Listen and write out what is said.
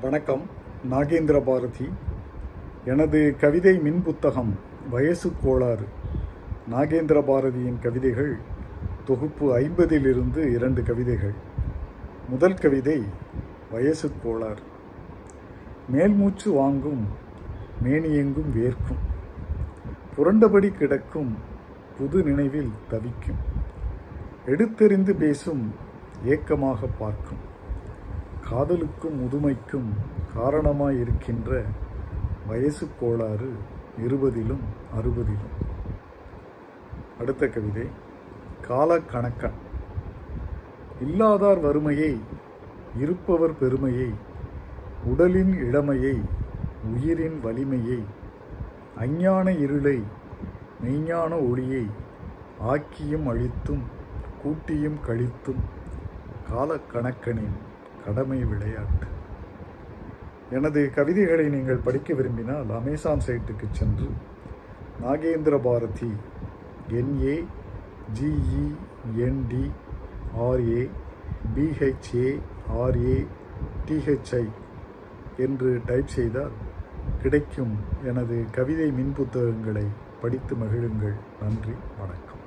வணக்கம். நாகேந்திர பாரதி. எனது கவிதை மின் புத்தகம் வயசு கோளாறு. நாகேந்திர பாரதியின் கவிதைகள் தொகுப்பு ஐம்பதிலிருந்து இரண்டு கவிதைகள். முதல் கவிதை வயசு கோளாறு. மேல்மூச்சு வாங்கும் மேனியெங்கும் வேர்க்கும். புரண்டபடி கிடக்கும் புது நினைவில் தவிக்கும். எடுத்தெறிந்து பேசும் ஏக்கமாக பார்க்கும். காதலுக்கும் முதுமைக்கும் காரணமாயிருக்கின்ற வயசு கோளாறு இருபதிலும் அறுபதிலும். அடுத்த கவிதை காலக்கணக்கன். இல்லாதார் வறுமையை இருப்பவர் பெருமையை உடலின் இளமையை உயிரின் வலிமையை அஞ்ஞான இருளை மெய்ஞான ஒளியை ஆக்கியும் அழித்தும் கூட்டியும் கழித்தும் காலக்கணக்கனின் கடமை விளையாட்டு. எனது கவிதைகளை நீங்கள் படிக்க விரும்பினால் அமேசான் சைட்டுக்கு சென்று Nagendra Bharathi N A G E N D R A B H A R A T H I என்று டைப் செய்தால் கிடைக்கும் எனது கவிதை மின் புத்தகங்களை படித்து மகிழுங்கள். நன்றி வணக்கம்.